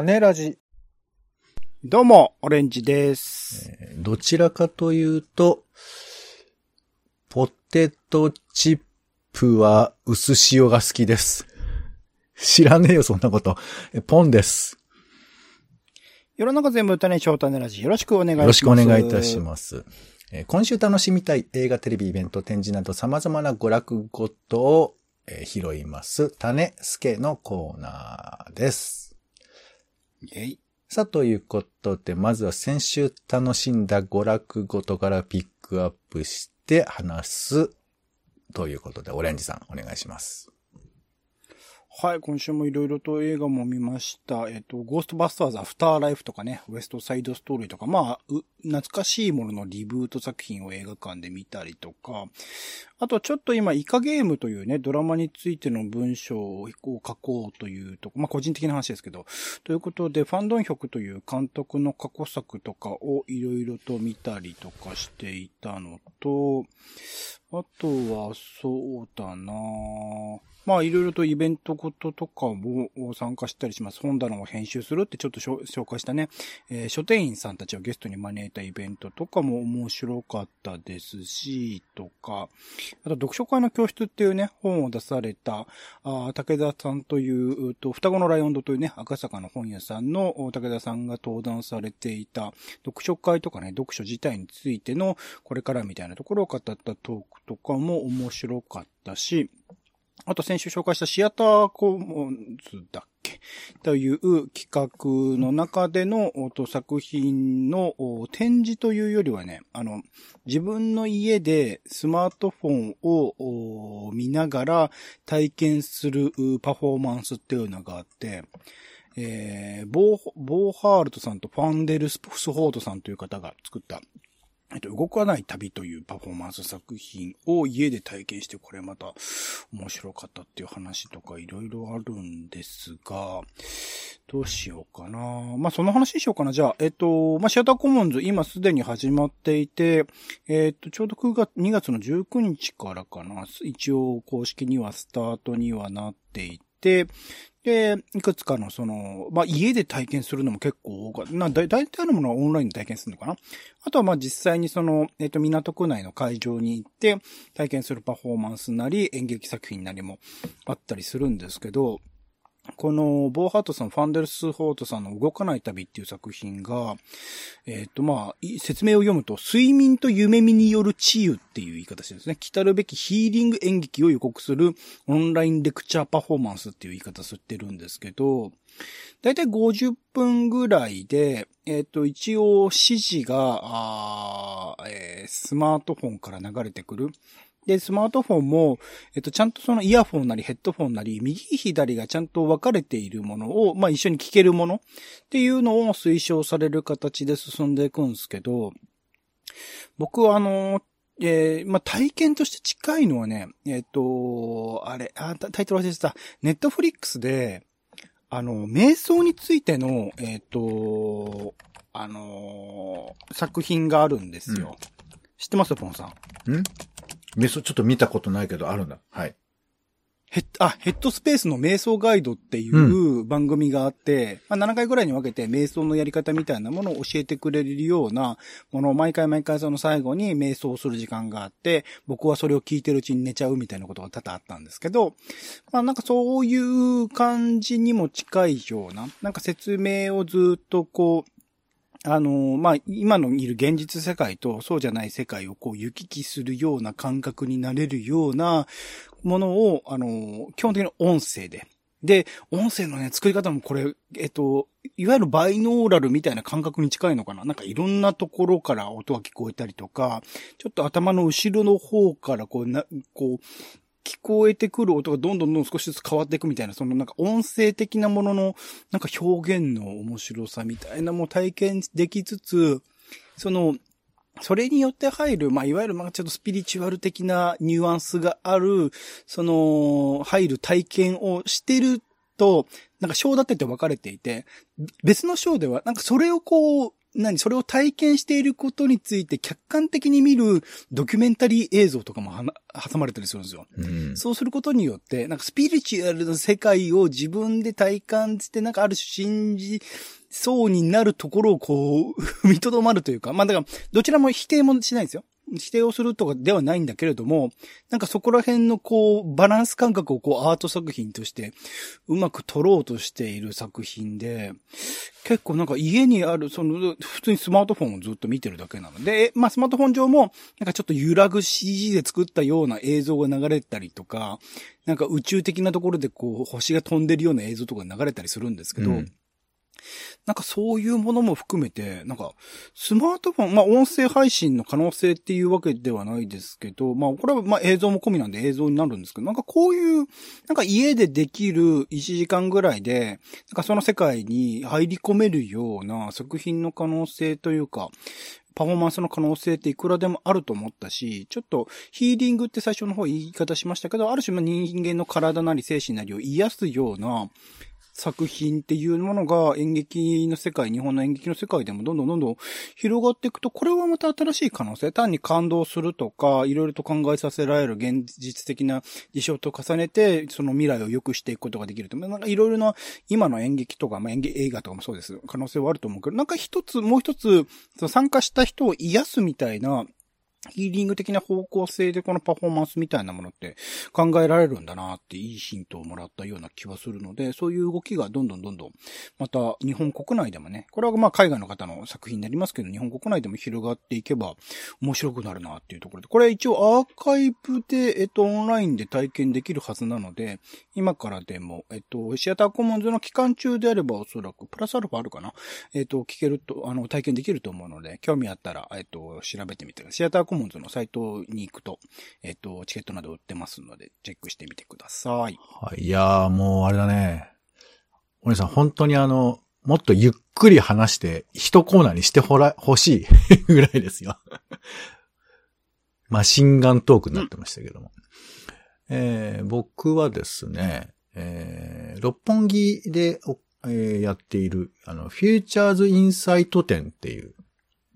種ラジ。どうも、オレンジです。えーどちらかというと、ポテトチップは薄塩が好きです。知らねえよ、そんなこと。えポンです。世の中全部種翔種ラジ。よろしくお願いします。よろしくお願いいたします。えー今週楽しみたい映画、テレビ、イベント、展示など様々な娯楽ごとを、えー拾います。種助のコーナーです。イェイ。さあ、ということで、まずは先週楽しんだ娯楽ごとからピックアップして話す。ということで、オレンジさん、お願いします。はい、今週もいろいろと映画も見ました。えっ、と、ゴーストバスターズアフターライフとかね、ウエストサイドストーリーとか、まあ、う懐かしいもののリブート作品を映画館で見たりとか、あとちょっと今、イカゲームというね、ドラマについての文章を書こうというと、まあ個人的な話ですけど、ということで、ファンドンヒョクという監督の過去作とかをいろいろと見たりとかしていたのと、あとは、そうだなまあ、いろいろとイベントごととかも参加したりします。本棚を編集するってちょっと紹介したね、えー書店員さんたちをゲストに招いたイベントとかも面白かったですし、とか、あと読書会の教室っていうね、本を出された、あ武田さんという、うと、双子のライオンドというね、赤坂の本屋さんの武田さんが登壇されていた、読書会とかね、読書自体についてのこれからみたいなところを語ったトークとかも面白かったし、あと先週紹介したシアターコモンズだっけ。という企画の中での作品の展示というよりはね、あの、自分の家でスマートフォンを見ながら体験するパフォーマンスっていうのがあって、えー、ボー、ボーハールトさんとファンデルスフォートさんという方が作ったえっと、動かない旅というパフォーマンス作品を家で体験して、これまた面白かったっていう話とかいろいろあるんですが、どうしようかな。まあ、その話しようかな。じゃあ、えっと、まあ、シアターコモンズ今すでに始まっていて、えっと、ちょうど9月、2月の19日からかな。一応公式にはスタートにはなっていて、で、いくつかのその、まあ、家で体験するのも結構多かった。な、大体のものはオンラインで体験するのかなあとはま、実際にその、えっ、と、港区内の会場に行って体験するパフォーマンスなり演劇作品なりもあったりするんですけど、この、ボーハートさん、ファンデルス・ホートさんの動かない旅っていう作品が、えっ、と、まあ、説明を読むと、睡眠と夢見による治癒っていう言い方してるんですね。来たるべきヒーリング演劇を予告するオンラインレクチャーパフォーマンスっていう言い方してるんですけど、だいたい50分ぐらいで、えっ、と、一応指示が、あえースマートフォンから流れてくる。で、スマートフォンも、えっと、ちゃんとそのイヤフォンなりヘッドフォンなり、右左がちゃんと分かれているものを、まあ、一緒に聞けるものっていうのを推奨される形で進んでいくんですけど、僕はあの、えーまあ、体験として近いのはね、えっ、と、あれ、あ、タタイトル忘れてた。ネットフリックスで、あの、瞑想についての、えっ、と、あのー作品があるんですよ。知ってます？ポンさん。ん？メソ、ちょっと見たことないけど、あるんだ。はい。ヘッ、あ、ヘッドスペースの瞑想ガイドっていう番組があって、まあ、7回ぐらいに分けて瞑想のやり方みたいなものを教えてくれるようなものを毎回毎回その最後に瞑想する時間があって、僕はそれを聞いてるうちに寝ちゃうみたいなことが多々あったんですけど、まあなんかそういう感じにも近いような、なんか説明をずっとこう、あの、まあ、今のいる現実世界とそうじゃない世界をこう行き来するような感覚になれるようなものを、あの、基本的に音声で。で、音声のね、作り方もこれ、えっと、いわゆるバイノーラルみたいな感覚に近いのかななんかいろんなところから音が聞こえたりとか、ちょっと頭の後ろの方からこうな、こう、聞こえてくる音がどんどんどん少しずつ変わっていくみたいな、そのなんか音声的なものの、なんか表現の面白さみたいなも体験できつつ、その、それによって入る、まあ、いわゆる、まあ、ちょっとスピリチュアル的なニュアンスがある、その、入る体験をしてると、なんか章立てて分かれていて、別の章では、なんかそれをこう、何、それを体験していることについて客観的に見るドキュメンタリー映像とかもはな挟まれたりするんですよ。うん。そうすることによって、なんかスピリチュアルな世界を自分で体感して、なんかある種信じそうになるところをこう、踏みとどまるというか、まあだから、どちらも否定もしないんですよ。否定をするとかではないんだけれども、なんかそこら辺のこう、バランス感覚をこう、アート作品として、うまく撮ろうとしている作品で、結構なんか家にある、その、普通にスマートフォンをずっと見てるだけなので、まあスマートフォン上も、なんかちょっと揺らぐ CG で作ったような映像が流れたりとか、なんか宇宙的なところでこう、星が飛んでるような映像とか流れたりするんですけど、うん。なんかそういうものも含めて、なんか、スマートフォン、まあ音声配信の可能性っていうわけではないですけど、まあこれはまあ映像も込みなんで映像になるんですけど、なんかこういう、なんか家でできる1時間ぐらいで、なんかその世界に入り込めるような作品の可能性というか、パフォーマンスの可能性っていくらでもあると思ったし、ちょっとヒーリングって最初の方言い方しましたけど、ある種人間の体なり精神なりを癒すような作品っていうものが演劇の世界、日本の演劇の世界でもどんどんどんどん広がっていくと、これはまた新しい可能性、単に感動するとか、いろいろと考えさせられる現実的な事象と重ねて、その未来を良くしていくことができると。なんかいろいろな今の演劇とか、まあ、演劇映画とかもそうです。可能性はあると思うけど、なんか一つ、もう一つ、その参加した人を癒すみたいな、ヒーリング的な方向性でこのパフォーマンスみたいなものって考えられるんだなっていいヒントをもらったような気はするので、そういう動きがどんどんどんどん、また日本国内でもね、これはまあ海外の方の作品になりますけど、日本国内でも広がっていけば面白くなるなっていうところで、これ一応アーカイブで、えっと、オンラインで体験できるはずなので、今からでも、えっと、シアターコモンズの期間中であればおそらく、プラスアルファあるかなえっと、聞けると、あの、体験できると思うので、興味あったら、えっと、調べてみてください。シアターコモンズのサイトに行くと、えっと、チケットなど売ってますので、チェックしてみてください。はい。いやーもうあれだね。お姉さん、本当にあの、もっとゆっくり話して、一コーナーにしてほら、欲しい ぐらいですよ。マシンガントークになってましたけども。えー僕はですね、えー六本木で、えーやっている、あの、フューチャーズインサイト展っていう、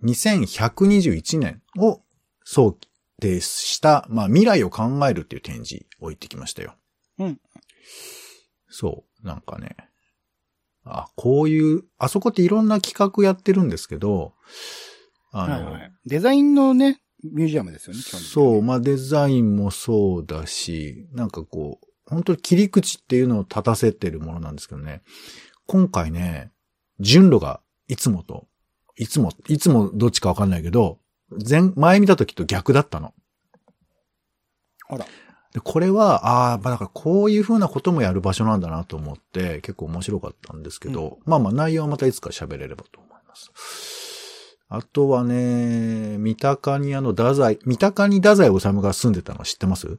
2121年を想定した、まあ、未来を考えるっていう展示を行ってきましたよ。うん。そう、なんかね。あ、こういう、あそこっていろんな企画やってるんですけど、あの、はいはい。デザインのね、ミュージアムですよね、基本的にそう、まあデザインもそうだし、なんかこう、本当に切り口っていうのを立たせてるものなんですけどね。今回ね、順路がいつもと、いつも、いつもどっちかわかんないけど、前、前見た時と逆だったの。あら。で、これは、ああ、まあだからこういう風なこともやる場所なんだなと思って、結構面白かったんですけど、まあまあ内容はまたいつか喋れればと思います。あとはね、三鷹にあの、太宰、三鷹に太宰治が住んでたの知ってます？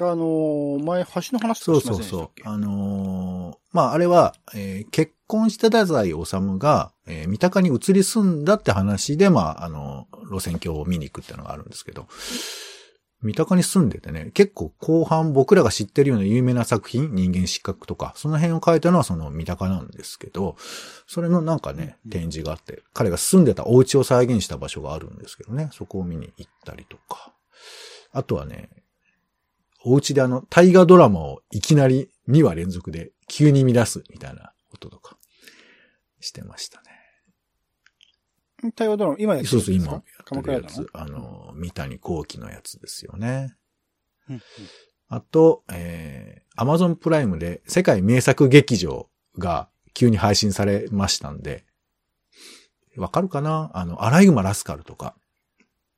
あのー前、橋の話そうとかしませんでしたっけ？そうそう。あのーまああれは、えー結婚した太宰治が、えー三鷹に移り住んだって話で、まああの路線橋を見に行くっていうのがあるんですけど、三鷹に住んでてね、結構後半僕らが知ってるような有名な作品、人間失格とか、その辺を書いたのはその三鷹なんですけど、それのなんかね、展示があって、彼が住んでたお家を再現した場所があるんですけどね、そこを見に行ったりとか。あとはね、お家であの、大河ドラマをいきなり2話連続で急に見出すみたいなこととか、してましたね。対応ドラマ、今やってそうそう、るんですか？今やって鎌るやつ。あの、三谷幸喜のやつですよね。うんうんあと、えー、アマゾンプライムで世界名作劇場が急に配信されましたんで、わかるかな？あの、アライグマラスカルとか、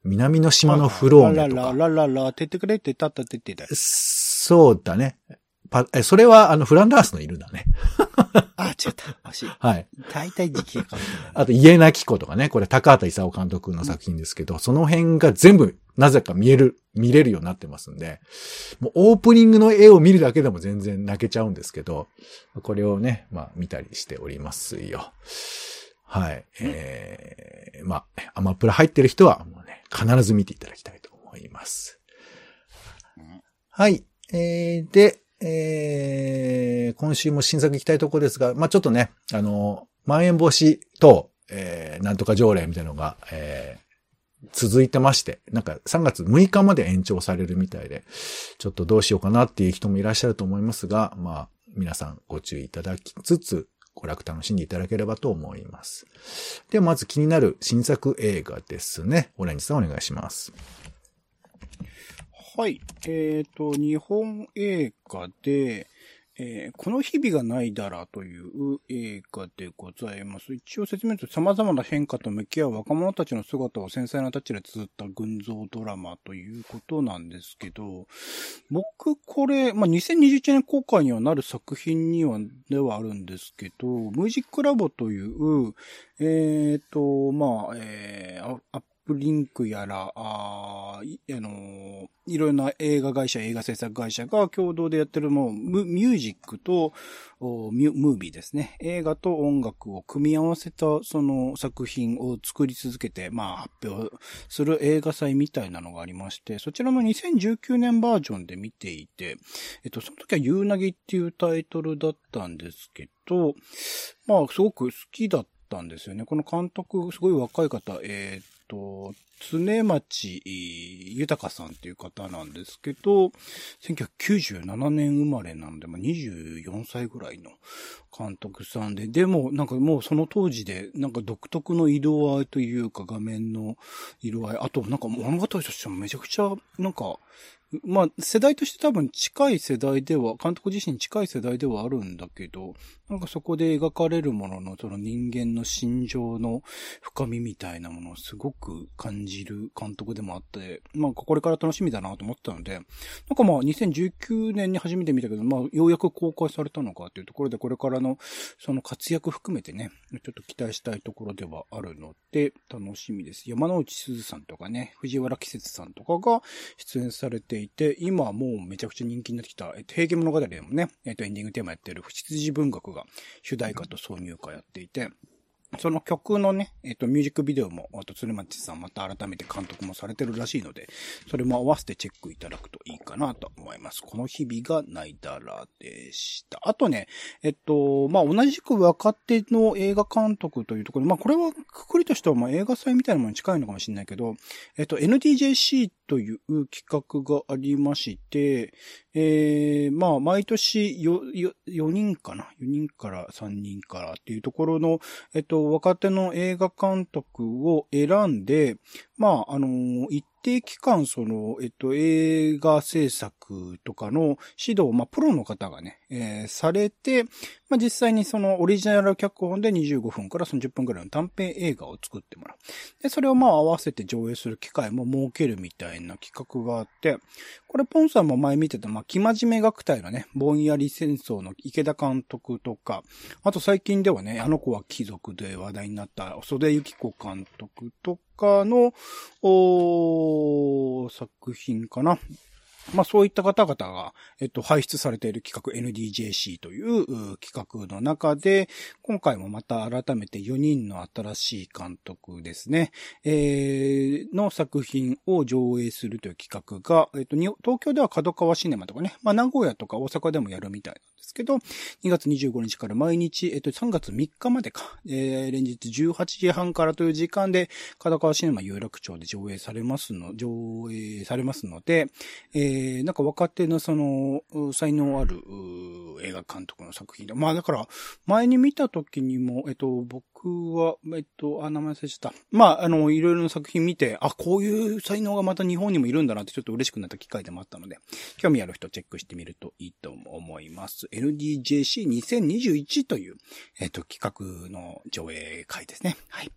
南の島のフローネとか。ラララララ、てってくれってたったってってだよ。そうだね。パえ、それはあの、フランダースの犬だね。あ、違った。惜しい。はい。大体時期があと、家なき子とかね、これ高畑勲監督の作品ですけど、その辺が全部、なぜか見える、見れるようになってますんで、もうオープニングの絵を見るだけでも全然泣けちゃうんですけど、これをね、まあ見たりしておりますよ。はい。えー、まあ、アマプラ入ってる人はもうね、必ず見ていただきたいと思います。はい。えー、で、えー、今週も新作行きたいところですが、まあちょっとね、あの、まん延防止と、えー、なんとか条例みたいなのが、えー、続いてまして、なんか3月6日まで延長されるみたいで、ちょっとどうしようかなっていう人もいらっしゃると思いますが、まあ、皆さんご注意いただきつつ、娯楽楽しんでい。ただければと思い。ます。ではまず気になる新作映画ですね。オレンジさんお願い。します。はい。えっ、ー、と、日本映画で、えー、この日々がないだらという映画でございます。一応説明すると様々な変化と向き合う若者たちの姿を繊細なタッチで綴った群像ドラマということなんですけど、僕これ、まあ、2021年公開にはなる作品には、ではあるんですけど、ムージックラボという、えっ、ー、と、まあ、えー、プリンクやら、ああの、いろんな映画会社、映画制作会社が共同でやってるもう、ミュージックとミュ、ムービーですね。映画と音楽を組み合わせたその作品を作り続けて、まあ発表する映画祭みたいなのがありまして、そちらの2019年バージョンで見ていて、えっと、その時はユーナギっていうタイトルだったんですけど、まあすごく好きだったんですよね。この監督、すごい若い方、えー、と、常町豊さんっていう方なんですけど、1997年生まれなんで、まあ、24歳ぐらいの監督さんで、でもなんかもうその当時で、なんか独特の色合いというか画面の色合い、あとなんか物語としてもめちゃくちゃ、なんか、まあ、世代として多分近い世代では、監督自身近い世代ではあるんだけど、なんかそこで描かれるものの、その人間の心情の深みみたいなものをすごく感じる監督でもあって、まあ、これから楽しみだなと思ったので、なんかまあ、2019年に初めて見たけど、まあ、ようやく公開されたのかというところで、これからの、その活躍含めてね、ちょっと期待したいところではあるので、楽しみです。山之内すずさんとかね、藤原季節さんとかが出演されていて、今もうめちゃくちゃ人気になってきた、えっと、平家物語でもね、えっと、エンディングテーマやってる、不羊文学が主題歌と挿入歌やっていて、その曲のね、えっ、と、ミュージックビデオも、あと、鶴松さんまた改めて監督もされてるらしいので、それも合わせてチェックいただくといいかなと思います。この日々がないだらでした。あとね、えっと、まあ、同じく若手の映画監督というところまあ、これはくくりとしては、まあ、映画祭みたいなものに近いのかもしれないけど、えっと、NDJC という企画がありまして、えー、まあ、毎年よ、よ、4人かな ?4 人から3人からっていうところの、えっと、若手の映画監督を選んで、まあ、あの、一定期間、その、えっと、映画制作とかの指導、まあ、プロの方がね、えー、されて、まあ、実際にそのオリジナル脚本で25分から30分くらいの短編映画を作ってもらう。で、それをま合わせて上映する機会も設けるみたいな企画があって、これポンさんも前見てた、まあ、生真面目学隊のね、ぼんやり戦争の池田監督とか、あと最近ではね、あの子は貴族で話題になった袖幸子監督とかの、作品かな。まあそういった方々が、えっと、輩出されている企画 NDJC という企画の中で、今回もまた改めて4人の新しい監督ですね、えー、の作品を上映するという企画が、えっと、東京では角川シネマとかね、まあ名古屋とか大阪でもやるみたいなんですけど、2月25日から毎日、えっと、3月3日までか、えー、連日18時半からという時間で、角川シネマ有楽町で上映されますの、上映されますので、えーえ、なんか若手のその、才能ある映画監督の作品で。まあだから、前に見た時にも、えっと、僕は、えっと、あ、名前忘れちゃった。まあ、あの、いろいろな作品見て、あ、こういう才能がまた日本にもいるんだなってちょっと嬉しくなった機会でもあったので、興味ある人チェックしてみるといいと思います。NDJC2021 という、えっと、企画の上映会ですね。はい。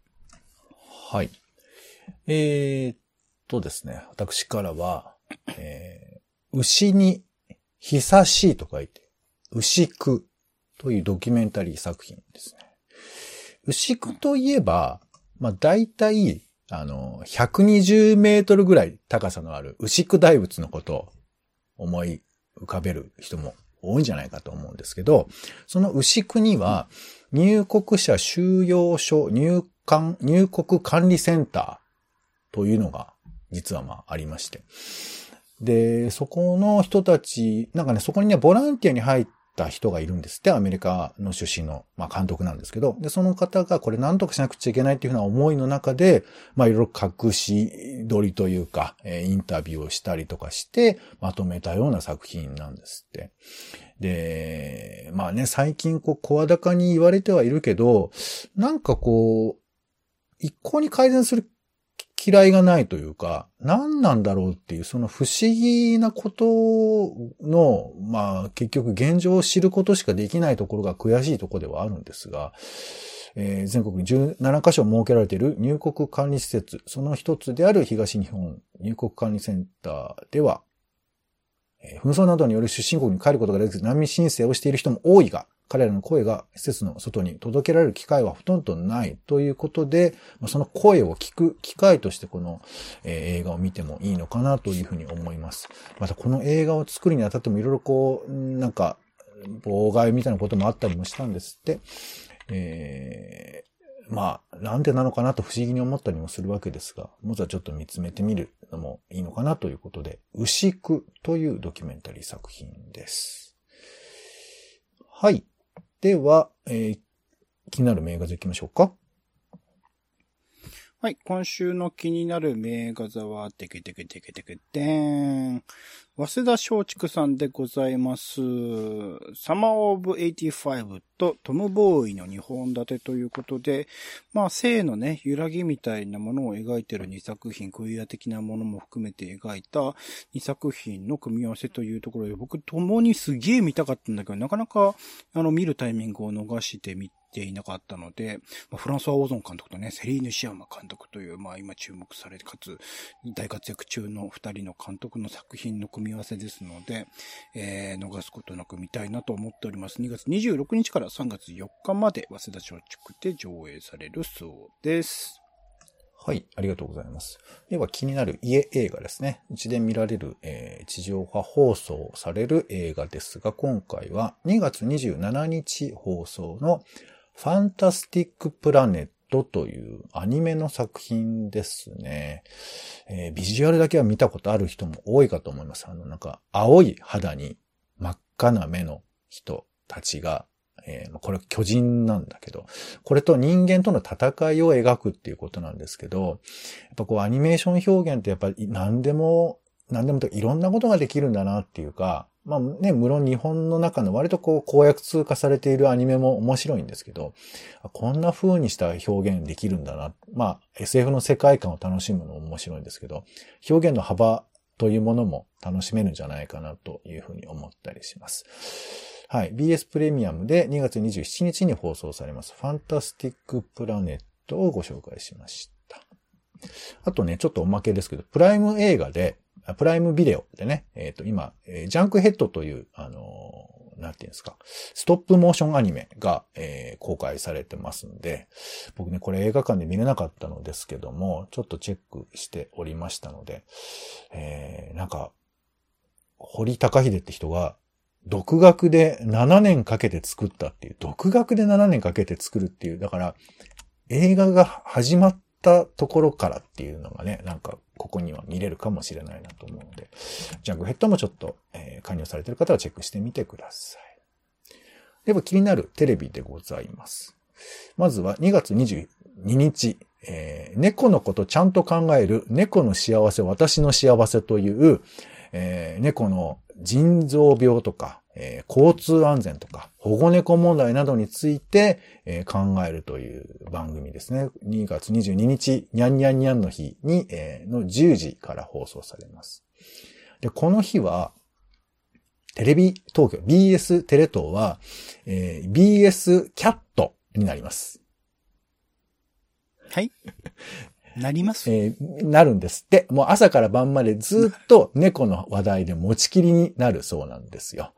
はい。えー、っとですね、私からは、えー牛に久しいと書いて、牛久というドキュメンタリー作品ですね。牛久といえば、まあ大体、あの、120メートルぐらい高さのある牛久大仏のことを思い浮かべる人も多いんじゃないかと思うんですけど、その牛久には入国者収容所入管、入国管理センターというのが実はまあありまして、で、そこの人たち、なんかね、そこにね、ボランティアに入った人がいるんですって、アメリカの出身の、まあ、監督なんですけど、で、その方がこれ何とかしなくちゃいけないっていうふうな思いの中で、まあ、いろいろ隠し撮りというか、えー、インタビューをしたりとかして、まとめたような作品なんですって。で、まあね、最近こう、声高に言われてはいるけど、なんかこう、一向に改善する嫌いがないというか、何なんだろうっていう、その不思議なことの、まあ結局現状を知ることしかできないところが悔しいところではあるんですが、えー、全国に17カ所設けられている入国管理施設、その一つである東日本入国管理センターでは、えー、紛争などによる出身国に帰ることができず難民申請をしている人も多いが、彼らの声が施設の外に届けられる機会はほとんどないということで、その声を聞く機会としてこの、映画を見てもいいのかなというふうに思います。またこの映画を作るにあたってもいろいろこう、なんか、妨害みたいなこともあったりもしたんですって。えー、まあ、なんでなのかなと不思議に思ったりもするわけですが、まずはちょっと見つめてみるのもいいのかなということで、牛久というドキュメンタリー作品です。はい。では、えー、気になる名画座行きましょうか。はい。今週の気になる名画座は、てけてけてけてけでーん。早稲田松竹さんでございます。サマーオブ85とトム・ボーイの2本立てということで、まあ、性のね、揺らぎみたいなものを描いている2作品、クイア的なものも含めて描いた2作品の組み合わせというところで、僕共にすげえ見たかったんだけど、なかなか、あの、見るタイミングを逃してみていなかったので、まあ、フランソワ・オゾン監督とね、セリーヌ・シアマ監督という、まあ今注目され、かつ大活躍中の二人の監督の作品の組み合わせですので、えー、逃すことなく見たいなと思っております。2月26日から3月4日まで、早稲田松竹で上映されるそうです。はい、ありがとうございます。では気になる家映画ですね。うちで見られる、えー、地上波放送される映画ですが、今回は2月27日放送のファンタスティック・プラネットというアニメの作品ですね。えー、ビジュアルだけは見たことある人も多いかと思います。あの、なんか、青い肌に真っ赤な目の人たちが、えー、これ巨人なんだけど、これと人間との戦いを描くっていうことなんですけど、やっぱこうアニメーション表現ってやっぱり何でも、何でもといろんなことができるんだなっていうか、まあね、無論日本の中の割とこう公約通過されているアニメも面白いんですけど、こんな風にした表現できるんだな。まあ SF の世界観を楽しむのも面白いんですけど、表現の幅というものも楽しめるんじゃないかなというふうに思ったりします。はい。BS プレミアムで2月27日に放送されます。ファンタスティックプラネットをご紹介しました。あとね、ちょっとおまけですけど、プライム映画でプライムビデオでね、えっ、ー、と、今、えー、ジャンクヘッドという、あのー、なんていうんですか、ストップモーションアニメが、えー、公開されてますんで、僕ね、これ映画館で見れなかったのですけども、ちょっとチェックしておりましたので、えー、なんか、堀高秀って人が、独学で7年かけて作ったっていう、独学で7年かけて作るっていう、だから、映画が始まったところからっていうのがね、なんかここには見れるかもしれないなと思うので、ジャングヘッドもちょっと、えー、加入されている方はチェックしてみてください。では気になるテレビでございます。まずは2月22日、えー、猫のことちゃんと考える猫の幸せ、私の幸せという、えー、猫の腎臓病とか、えー、交通安全とか、保護猫問題などについて、えー、考えるという番組ですね。2月22日、にゃんにゃんにゃんの日に、えー、の10時から放送されます。で、この日は、テレビ東京、BS テレ東は、えー、BS キャットになります。はい。なります？えー、なるんですって。もう朝から晩までずっと猫の話題で持ちきりになるそうなんですよ。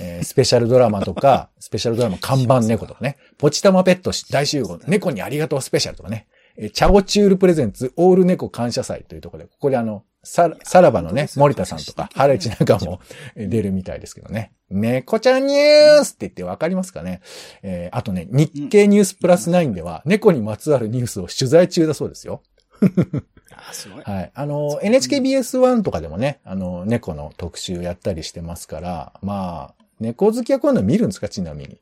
えー、スペシャルドラマとか、スペシャルドラマ看板猫とかね、ポチタマペット大集合、猫にありがとうスペシャルとかね、えー、チャオチュールプレゼンツオール猫感謝祭というところで、ここであの、さ、さらばのね、森田さんとか、ハレチなんかも出るみたいですけどね。猫ちゃんニュースって言ってわかりますかね。えー、あとね、日経ニュースプラス9では、猫にまつわるニュースを取材中だそうですよ。あ、すごい。はい。あの、NHKBS1 とかでもね、あの、猫の特集やったりしてますから、まあ、猫好きはこういうの見るんですかちなみに。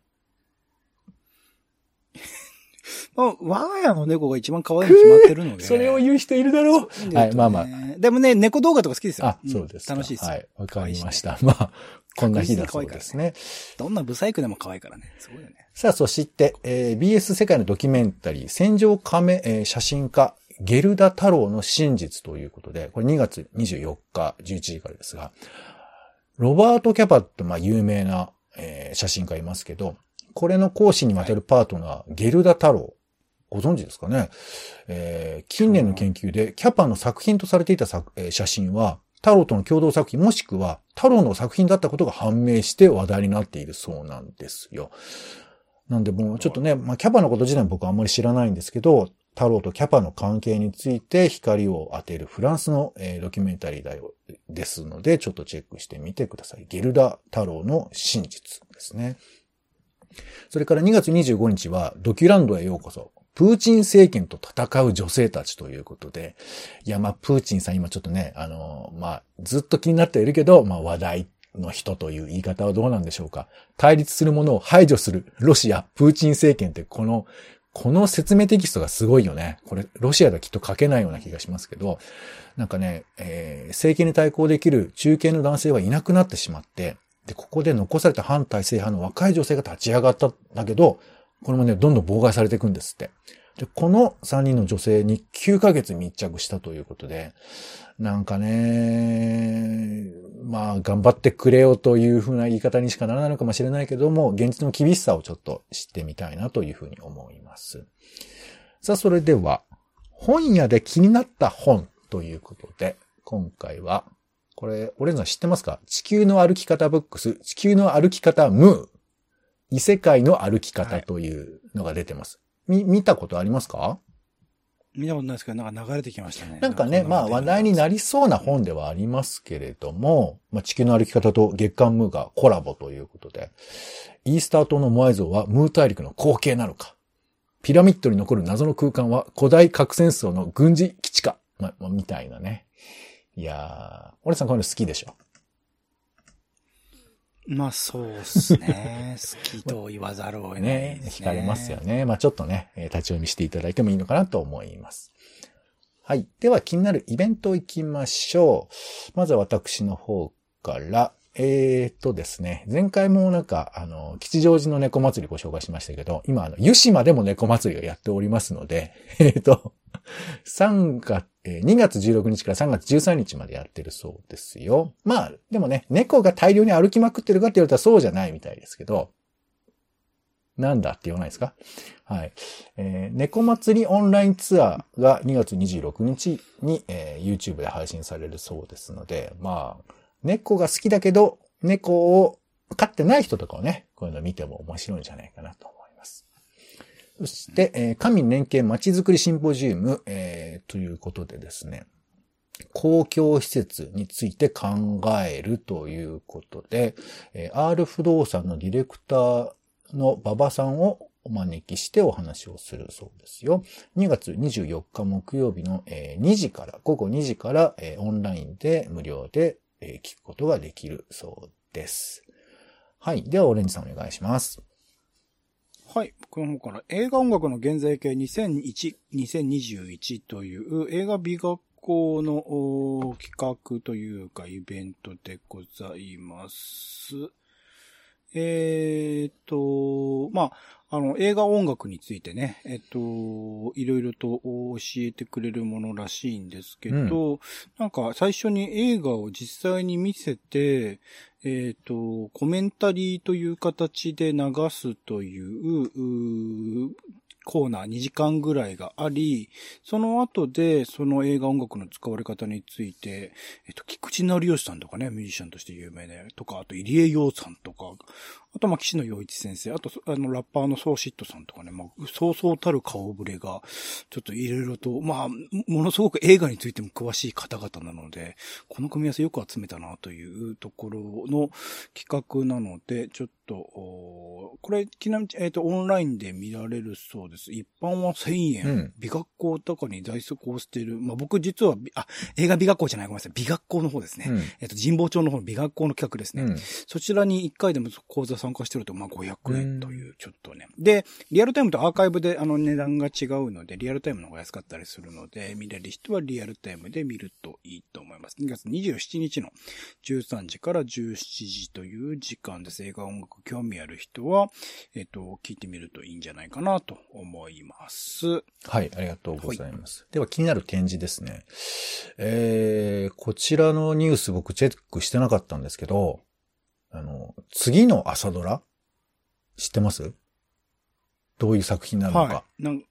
まあ、我が家の猫が一番可愛いに決まってるので。それを言う人いるだろう。はい、まあまあ。でもね、猫動画とか好きですよ。あ、そうです、楽しいです。はい、わかりました。まあ、こんな日だそうですね。どんなブサイクでも可愛いからね。すごいよね。さあ、そして、えー、BS 世界のドキュメンタリー、戦場亀、えー、写真家、ゲルダ太郎の真実ということで、これ2月24日11時からですが、ロバート・キャパってまあ有名な、えー、写真家いますけど、これの講師に当てるパートナー、はい、ゲルダ太郎。ご存知ですかね、えー、近年の研究でキャパの作品とされていた作、えー、写真は、太郎との共同作品もしくは太郎の作品だったことが判明して話題になっているそうなんですよ。なんでもうちょっとね、まあキャパのこと自体僕はあんまり知らないんですけど、太郎とキャパの関係について光を当てるフランスの、えー、ドキュメンタリーだよ、ですので、ちょっとチェックしてみてください。ゲルダ太郎の真実ですね。それから2月25日はドキュランドへようこそ。プーチン政権と戦う女性たちということで、いや、まあ、プーチンさん今ちょっとね、あの、まあ、ずっと気になっているけど、まあ、話題の人という言い方はどうなんでしょうか。対立するものを排除するロシア、プーチン政権ってこの、この説明テキストがすごいよね。これ、ロシアではきっと書けないような気がしますけど、なんかね、えー、政権に対抗できる中堅の男性はいなくなってしまって、で、ここで残された反体制派の若い女性が立ち上がったんだけど、これもね、どんどん妨害されていくんですって。で、この3人の女性に9ヶ月密着したということで、なんかね、まあ、頑張ってくれよというふうな言い方にしかならないのかもしれないけども、現実の厳しさをちょっと知ってみたいなというふうに思います。さあ、それでは、本屋で気になった本ということで、今回は、これ、オレンジさん知ってますか？地球の歩き方ブックス、地球の歩き方ムー、異世界の歩き方というのが出てます。はい、み、見たことありますか？見たことないですけど、なんか流れてきましたね。なんかね、まあ話題になりそうな本ではありますけれども、まあ地球の歩き方と月刊ムーがコラボということで、イースター島のモアイ像はムー大陸の後継なのか、ピラミッドに残る謎の空間は古代核戦争の軍事基地か、まあ、みたいなね。いやー、俺さんこういうの好きでしょ？まあそうっすね。好きと言わざるを得ないね。ね惹かれますよね。まあちょっとね、立ち読みしていただいてもいいのかなと思います。はい。では気になるイベント行きましょう。まずは私の方から、えーとですね、前回もなんか、あの、吉祥寺の猫祭りご紹介しましたけど、今、あの、湯島でも猫祭りをやっておりますので、えーと、3月、え2月16日から3月13日までやってるそうですよ。まあ、でもね、猫が大量に歩きまくってるかって言われたらそうじゃないみたいですけど、なんだって言わないですか？はい。えー、猫祭りオンラインツアーが2月26日に、えー、YouTube で配信されるそうですので、まあ、猫が好きだけど、猫を飼ってない人とかをね、こういうの見ても面白いんじゃないかなと思います。そして、えー、官民連携まちづくりシンポジウム、えー、ということでですね、公共施設について考えるということで、えー、R 不動産のディレクターの馬場さんをお招きしてお話をするそうですよ。2月24日木曜日の2時から、午後2時からオンラインで無料でえ聞くことができるそうです。はい。では、オレンジさんお願いします。はい。僕の方から映画音楽の現在形2001、2021という映画美学校の企画というかイベントでございます。えー、っと、まあ、あの、映画音楽についてね、えっと、いろいろと教えてくれるものらしいんですけど、うん、なんか最初に映画を実際に見せて、えっ、と、コメンタリーという形で流すという、コーナー2時間ぐらいがあり、その後でその映画音楽の使われ方について、えっと、菊池成吉さんとかね、ミュージシャンとして有名で、とか、あと入江洋さんとか、あと、ま、岸野洋一先生、あと、あの、ラッパーのソーシットさんとかね、まあ、そうそうたる顔ぶれが、ちょっといろいろと、まあ、ものすごく映画についても詳しい方々なので、この組み合わせよく集めたなというところの企画なので、ちょっと、これ、ちなみに、えっ、と、オンラインで見られるそうです。一般は1000円。うん美学校とかに在籍をしている。まあ、僕実は、あ、映画美学校じゃない、ごめんなさい。美学校の方ですね。うんえっ、と、神保町の方の美学校の企画ですね。うん。そちらに1回でも講座参加してると、まあ、500円という、ちょっとね。で、リアルタイムとアーカイブであの値段が違うので、リアルタイムの方が安かったりするので、見れる人はリアルタイムで見るといいと思います。2月27日の13時から17時という時間です。映画音楽興味ある人は、えっ、と、聞いてみるといいんじゃないかなと思います。はい、ありがとうございます。では気になる展示ですね。えー、こちらのニュース僕チェックしてなかったんですけど、あの、次の朝ドラ知ってます？どういう作品になるのか。はい。なん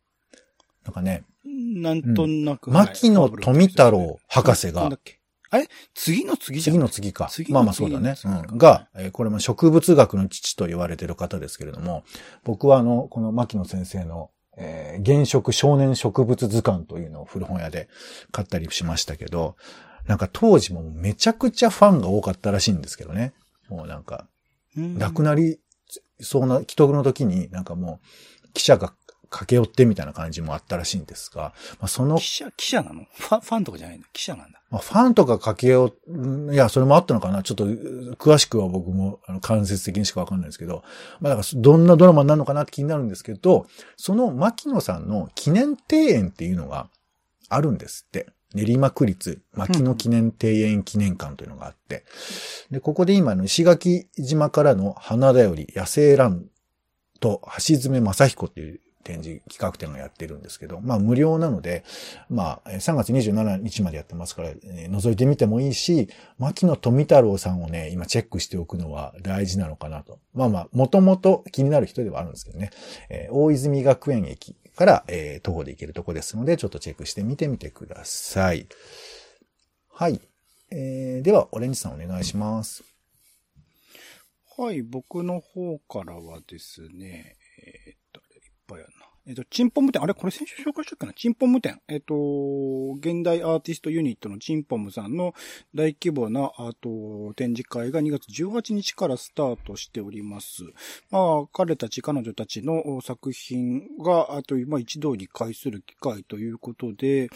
なんかね、なんとなく。牧野富太郎博士がなんだっけあれ？次の次じゃん次の次か。次のまあまあそうだね。うん。が、えーこれも植物学の父と言われている方ですけれども、僕はあの、この牧野先生の、えー原色少年植物図鑑というのを古本屋で買ったりしましたけど、なんか当時もめちゃくちゃファンが多かったらしいんですけどね。もうなんか、うん亡くなりそうな、既得の時になんかもう、記者が駆け寄ってみたいな感じもあったらしいんですが、まあ、その記者、記者なの？ファン、ファンとかじゃないんだ。記者なんだ。まあ、ファンとか駆け寄っ、いや、それもあったのかな？ちょっと、詳しくは僕も、あの、間接的にしかわかんないですけど、まあ、だから、どんなドラマになるのかなって気になるんですけど、その牧野さんの記念庭園っていうのがあるんですって。練馬区立牧野記念庭園記念館というのがあって。で、ここで今の石垣島からの花だより野生ランと橋爪正彦っていう展示企画展がやってるんですけど、まあ無料なので、まあ3月27日までやってますから、えー覗いてみてもいいし、牧野富太郎さんをね、今チェックしておくのは大事なのかなと。まあまあ、もともと気になる人ではあるんですけどね。えー大泉学園駅から、えー徒歩で行けるとこですので、ちょっとチェックしてみてみてください。はい。えーでは、オレンジさんお願いします。はい、僕の方からはですね、と、えっと、チンポム店、あれこれ先週紹介したっけなチンポム店。えっと、現代アーティストユニットのチンポムさんの大規模なアート展示会が2月18日からスタートしております。まあ、彼たち、彼女たちの作品が、あと、まあ、一堂に会する機会ということで、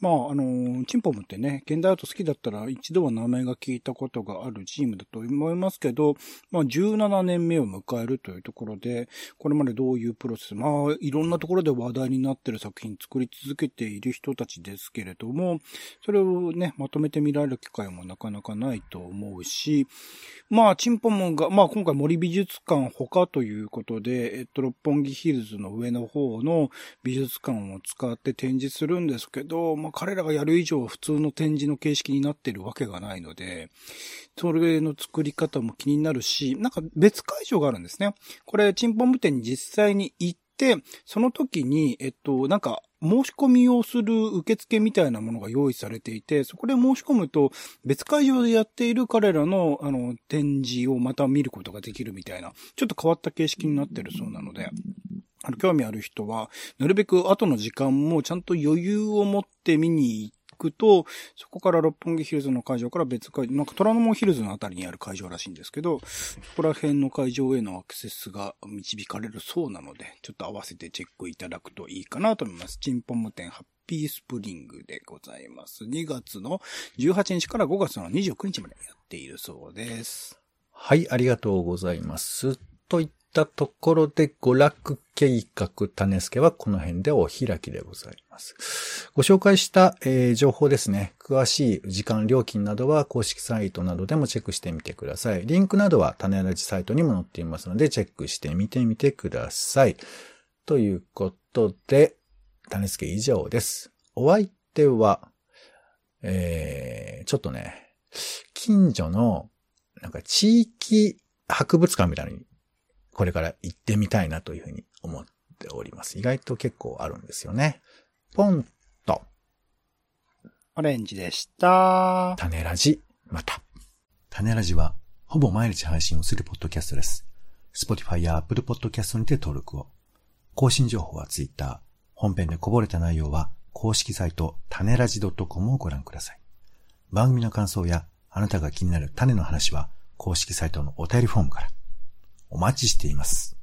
まあ、あの、チンポムってね、現代アート好きだったら一度は名前が聞いたことがあるチームだと思いますけど、まあ、17年目を迎えるというところで、これまでどういうプロセス、まあ、いろんなところで話題になってる作品作り続けている人たちですけれども、それをね、まとめて見られる機会もなかなかないと思うし、まあ、チンポムが、まあ、今回森美術館他ということで、えっと、六本木ヒルズの上の方の美術館を使って展示するんですけど、まあ、彼らがやる以上普通の展示の形式になってるわけがないので、それの作り方も気になるし、なんか別会場があるんですね。これ、チンポム店に実際に行って、その時に、えっと、なんか、申し込みをする受付みたいなものが用意されていて、そこで申し込むと、別会場でやっている彼らの、あの、展示をまた見ることができるみたいな、ちょっと変わった形式になってるそうなので、あの、興味ある人は、なるべく後の時間もちゃんと余裕を持って見に行っくと、そこから六本木ヒルズの会場から別会場、なんか虎ノ門ヒルズのあたりにある会場らしいんですけど、そこら辺の会場へのアクセスが導かれるそうなので、ちょっと合わせてチェックいただくといいかなと思います。チンポム店ハッピースプリングでございます。2月の18日から5月の29日までやっているそうです。はい、ありがとうございます。といったところで、娯楽計画種付けはこの辺でお開きでございます。ご紹介した、えー情報ですね。詳しい時間料金などは公式サイトなどでもチェックしてみてください。リンクなどは種ラジサイトにも載っていますので、チェックしてみてみてください。ということで、種付け以上です。お相手は、えー、ちょっとね、近所のなんか地域博物館みたいに、これから行ってみたいなというふうに思っております。意外と結構あるんですよね。ポンと、オレンジでした。種ラジ、また。種ラジは、ほぼ毎日配信をするポッドキャストです。Spotify や Apple Podcast にて登録を。更新情報は Twitter。本編でこぼれた内容は、公式サイト、種ラジ .com をご覧ください。番組の感想や、あなたが気になる種の話は、公式サイトのお便りフォームから。お待ちしています。